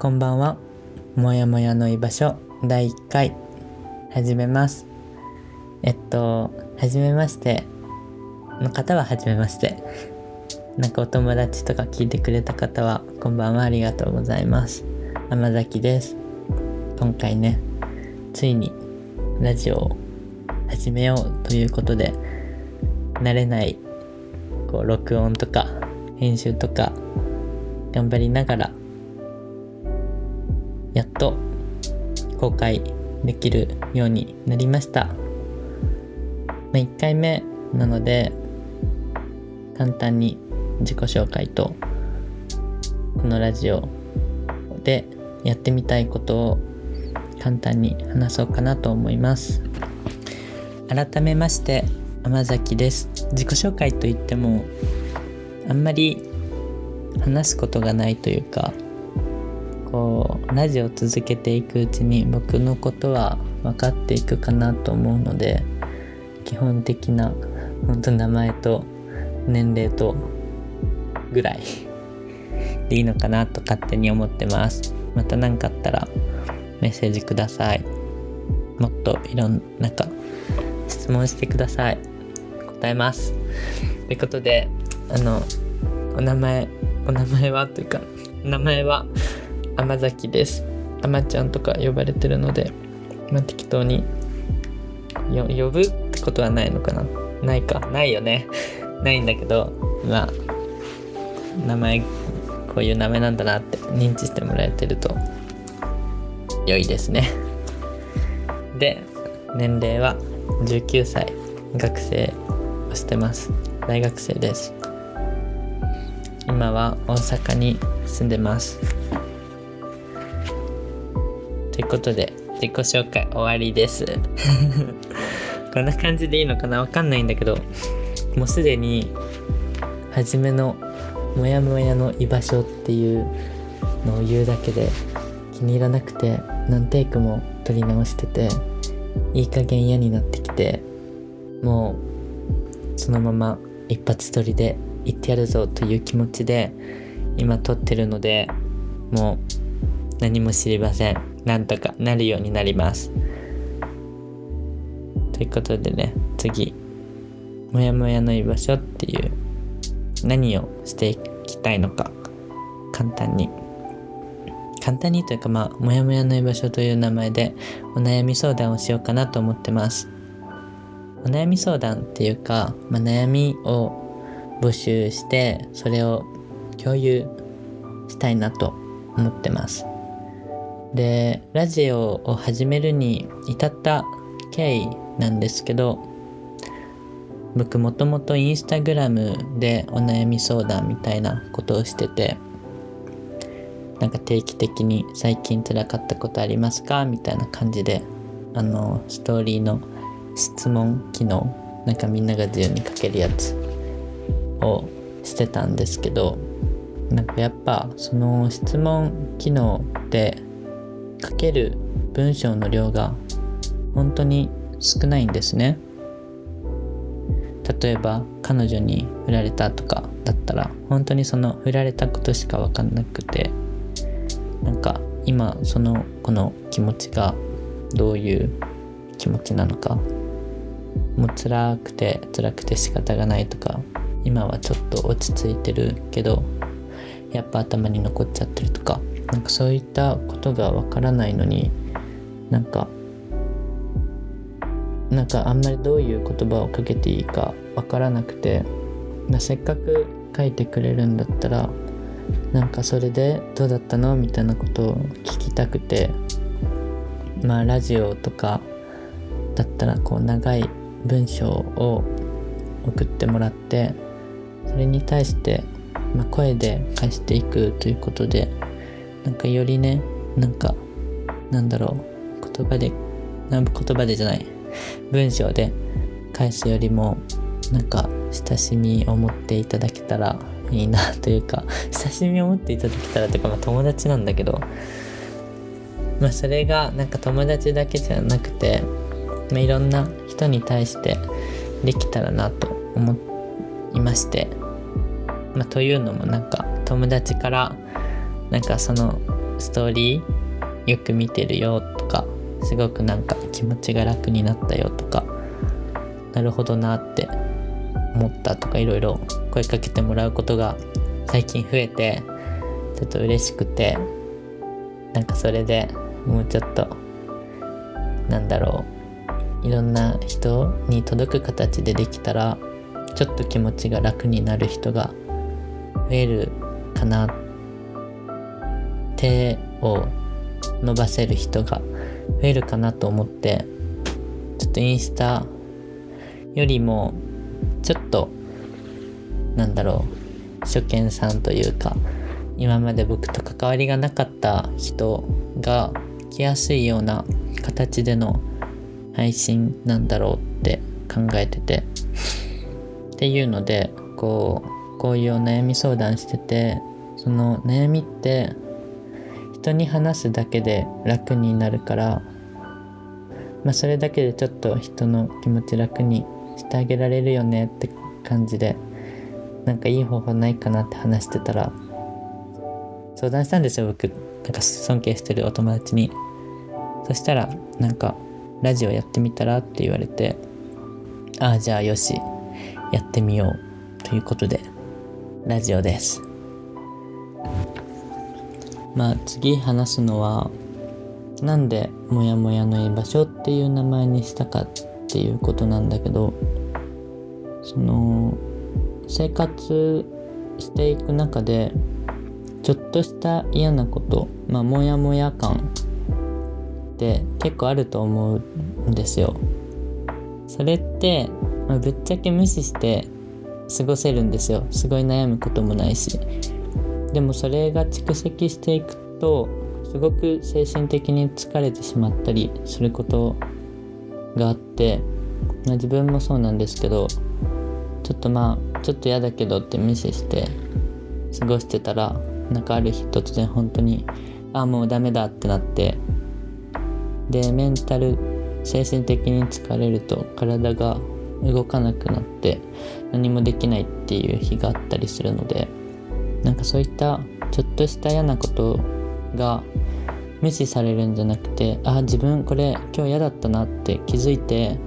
こんばんは。もやもやの居場所第1回始めます。えっと、はじめましての方ははじめまして。なんかお友達とか聞いてくれた方はこんばんはありがとうございます。甘崎です。今回ね、ついにラジオを始めようということで、慣れないこう録音とか編集とか頑張りながらやっと公開できるようになりました。まあ、1回目なので簡単に自己紹介とこのラジオでやってみたいことを簡単に話そうかなと思います。改めまして甘崎です。自己紹介といってもあんまり話すことがないというかこうラジオを続けていくうちに僕のことは分かっていくかなと思うので基本的な本当名前と年齢とぐらい でいいのかなと勝手に思ってます。また何かあったらメッセージください。もっといろんなか質問してください。答えます。ということであのお名前お名前は？というか名前は？甘崎です。甘ちゃんとか呼ばれてるので、まあ、適当に呼ぶってことはないのかな？ないか。ないよね。ないんだけどまあ名前こういう名前なんだなって認知してもらえてると良いですね。で年齢は19歳。学生をしてます。大学生です。今は大阪に住んでます。ということで自己紹介終わりです。こんな感じでいいのかな？わかんないんだけどもうすでに初めの「もやもやの居場所」っていうのを言うだけで気に入らなくて何テイクも撮り直してていい加減嫌になってきてもうそのまま一発撮りで行ってやるぞという気持ちで今撮ってるのでもう何も知りませんなんとかなるようになります。ということでね次「もやもやの居場所」っていう何をしていきたいのか簡単に。簡単にというかまあ「もやもやの居場所」という名前でお悩み相談をしようかなと思ってます。お悩み相談っていうか、まあ、悩みを募集してそれを共有したいなと思ってます。でラジオを始めるに至った経緯なんですけど僕もともとインスタグラムでお悩み相談みたいなことをしててなんか定期的に「最近辛かったことありますか?」みたいな感じであのストーリーの質問機能なんかみんなが自由に書けるやつをしてたんですけどなんかやっぱその質問機能で書ける文章の量が本当に少ないんですね。例えば彼女に振られたとかだったら本当にその振られたことしか分かんなくてなんか今その子の気持ちがどういう気持ちなのかもう辛くて辛くて仕方がないとか今はちょっと落ち着いてるけどやっぱ頭に残っちゃってるとかなんかそういったことがわからないのになんかなんかあんまりどういう言葉をかけていいかわからなくてせっかく書いてくれるんだったらなんかそれでどうだったのみたいなことを聞きたくてまあラジオとかだったらこう長い文章を送ってもらってそれに対して、まあ、声で返していくということでなんかよりねなんかなんだろう言葉で言葉でじゃない文章で返すよりもなんか親しみを持っていただけたらいいなというか親しみを持っていただけたらというか、まあ、友達なんだけどまあそれがなんか友達だけじゃなくて、まあ、いろんな人に対してできたらなと思いまして、まあ、というのもなんか友達からなんかそのストーリーよく見てるよとかすごくなんか気持ちが楽になったよとかなるほどなって思ったとかいろいろ声かけてもらうことが最近増えてちょっと嬉しくてなんかそれでもうちょっとなんだろういろんな人に届く形でできたらちょっと気持ちが楽になる人が増えるかなって手を伸ばせる人が増えるかなと思ってちょっとインスタよりもちょっとなんだろう初見さんというか今まで僕と関わりがなかった人が来やすいような形での配信なんだろうって考えててっていうのでこうこういうお悩み相談しててその悩みって人に話すだけで楽になるからまあそれだけでちょっと人の気持ち楽にしてあげられるよねって感じでなんかいい方法ないかなって話してたら相談したんですよ僕。なんか尊敬してるお友達に。そしたらなんかラジオやってみたらって言われてああじゃあよしやってみようということでラジオです。まあ次話すのはなんでモヤモヤの居場所っていう名前にしたかっていうことなんだけどその生活していく中でちょっとした嫌なことまあモヤモヤ感って結構あると思うんですよ。それって、まあ、ぶっちゃけ無視して過ごせるんですよすごい悩むこともないしでもそれが蓄積していくとすごく精神的に疲れてしまったりすることがあって、まあ、自分もそうなんですけどちょっとまあちょっと嫌だけどって無視して過ごしてたらなんかある日突然本当にああもうダメだってなってでメンタル精神的に疲れると体が動かなくなって何もできないっていう日があったりするのでなんかそういったちょっとした嫌なことが無視されるんじゃなくてあ自分これ今日嫌だったなって気づいて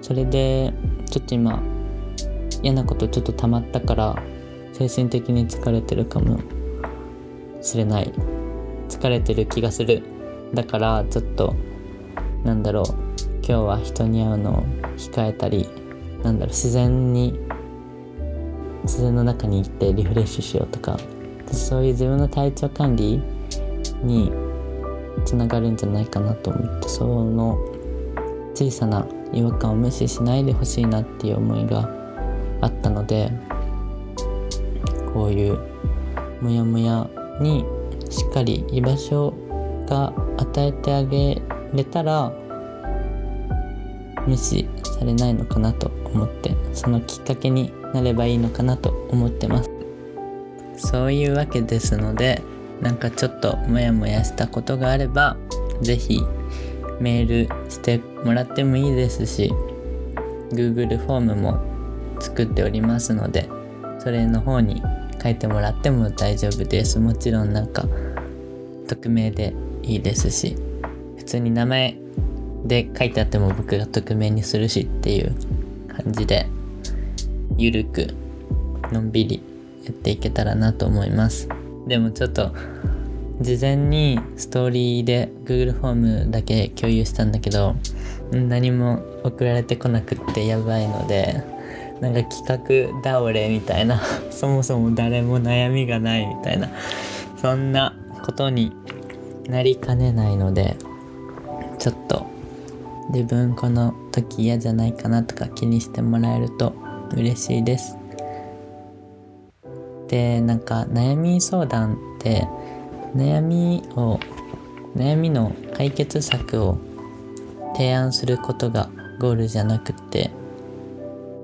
それでちょっと今嫌なことちょっと溜まったから精神的に疲れてるかもしれない。疲れてる気がする。だからちょっとなんだろう今日は人に会うのを控えたりなんだろう自然に自然の中に行ってリフレッシュしようとかそういう自分の体調管理につながるんじゃないかなと思ってその小さな違和感を無視しないでほしいなっていう思いがあったのでこういうモヤモヤにしっかり居場所が与えてあげれたら無視されないのかなと思ってそのきっかけになればいいのかなと思ってます。そういうわけですのでなんかちょっとモヤモヤしたことがあれば是非メールしてもらってもいいですし Google フォームも作っておりますのでそれの方に書いてもらっても大丈夫です。もちろんなんか匿名でいいですし普通に名前で書いてあっても僕が匿名にするしっていう感じでゆるくのんびりやっていけたらなと思います。でもちょっと事前にストーリーで Google フォームだけ共有したんだけど何も送られてこなくってやばいのでなんか企画倒れみたいな そもそも誰も悩みがないみたいなそんなことになりかねないのでちょっと自分この時嫌じゃないかなとか気にしてもらえると嬉しいです。でなんか悩み相談って悩みを悩みの解決策を提案することがゴールじゃなくて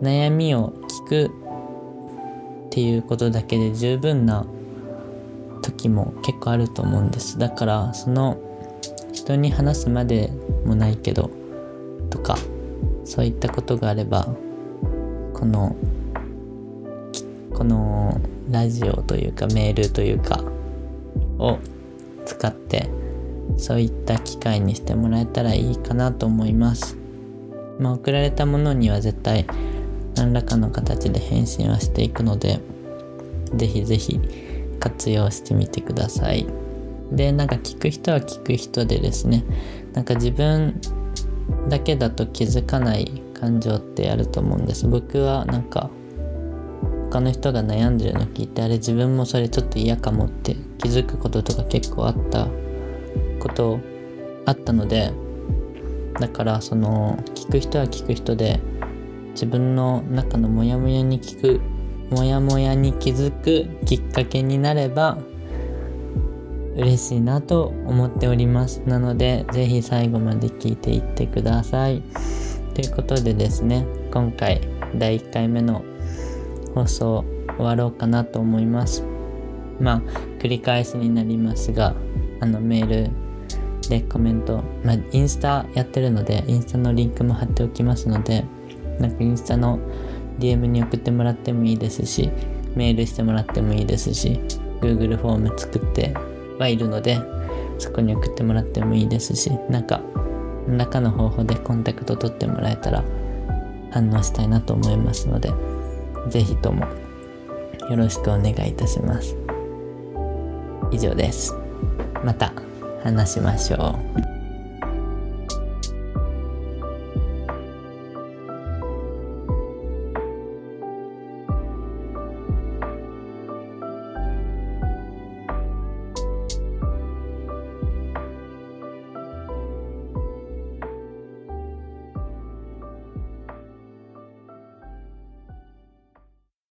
悩みを聞くっていうことだけで十分な時も結構あると思うんです。だからその人に話すまでもないけどとかそういったことがあればこのこのラジオというかメールというかをを使ってそういった機会にしてもらえたらいいかなと思います。まあ送られたものには絶対何らかの形で返信はしていくので是非是非活用してみてください。でなんか聞く人は聞く人でですねなんか自分だけだと気づかない感情ってあると思うんです。僕はなんか他の人が悩んでるの聞いてあれ自分もそれちょっと嫌かもって気づくこととか結構あったことあったのでだからその聞く人は聞く人で自分の中のモヤモヤに聞くモヤモヤに気づくきっかけになれば嬉しいなと思っております。なので是非最後まで聞いていってください。ということでですね今回第1回目の放送終わろうかなと思います。まあ繰り返しになりますがあのメールでコメント、まあ、インスタやってるのでインスタのリンクも貼っておきますのでなんかインスタの DM に送ってもらってもいいですしメールしてもらってもいいですし Google フォーム作ってはいるのでそこに送ってもらってもいいですしなんか何らかの方法でコンタクト取ってもらえたら反応したいなと思いますので是非ともよろしくお願いいたします。以上です。また話しましょう。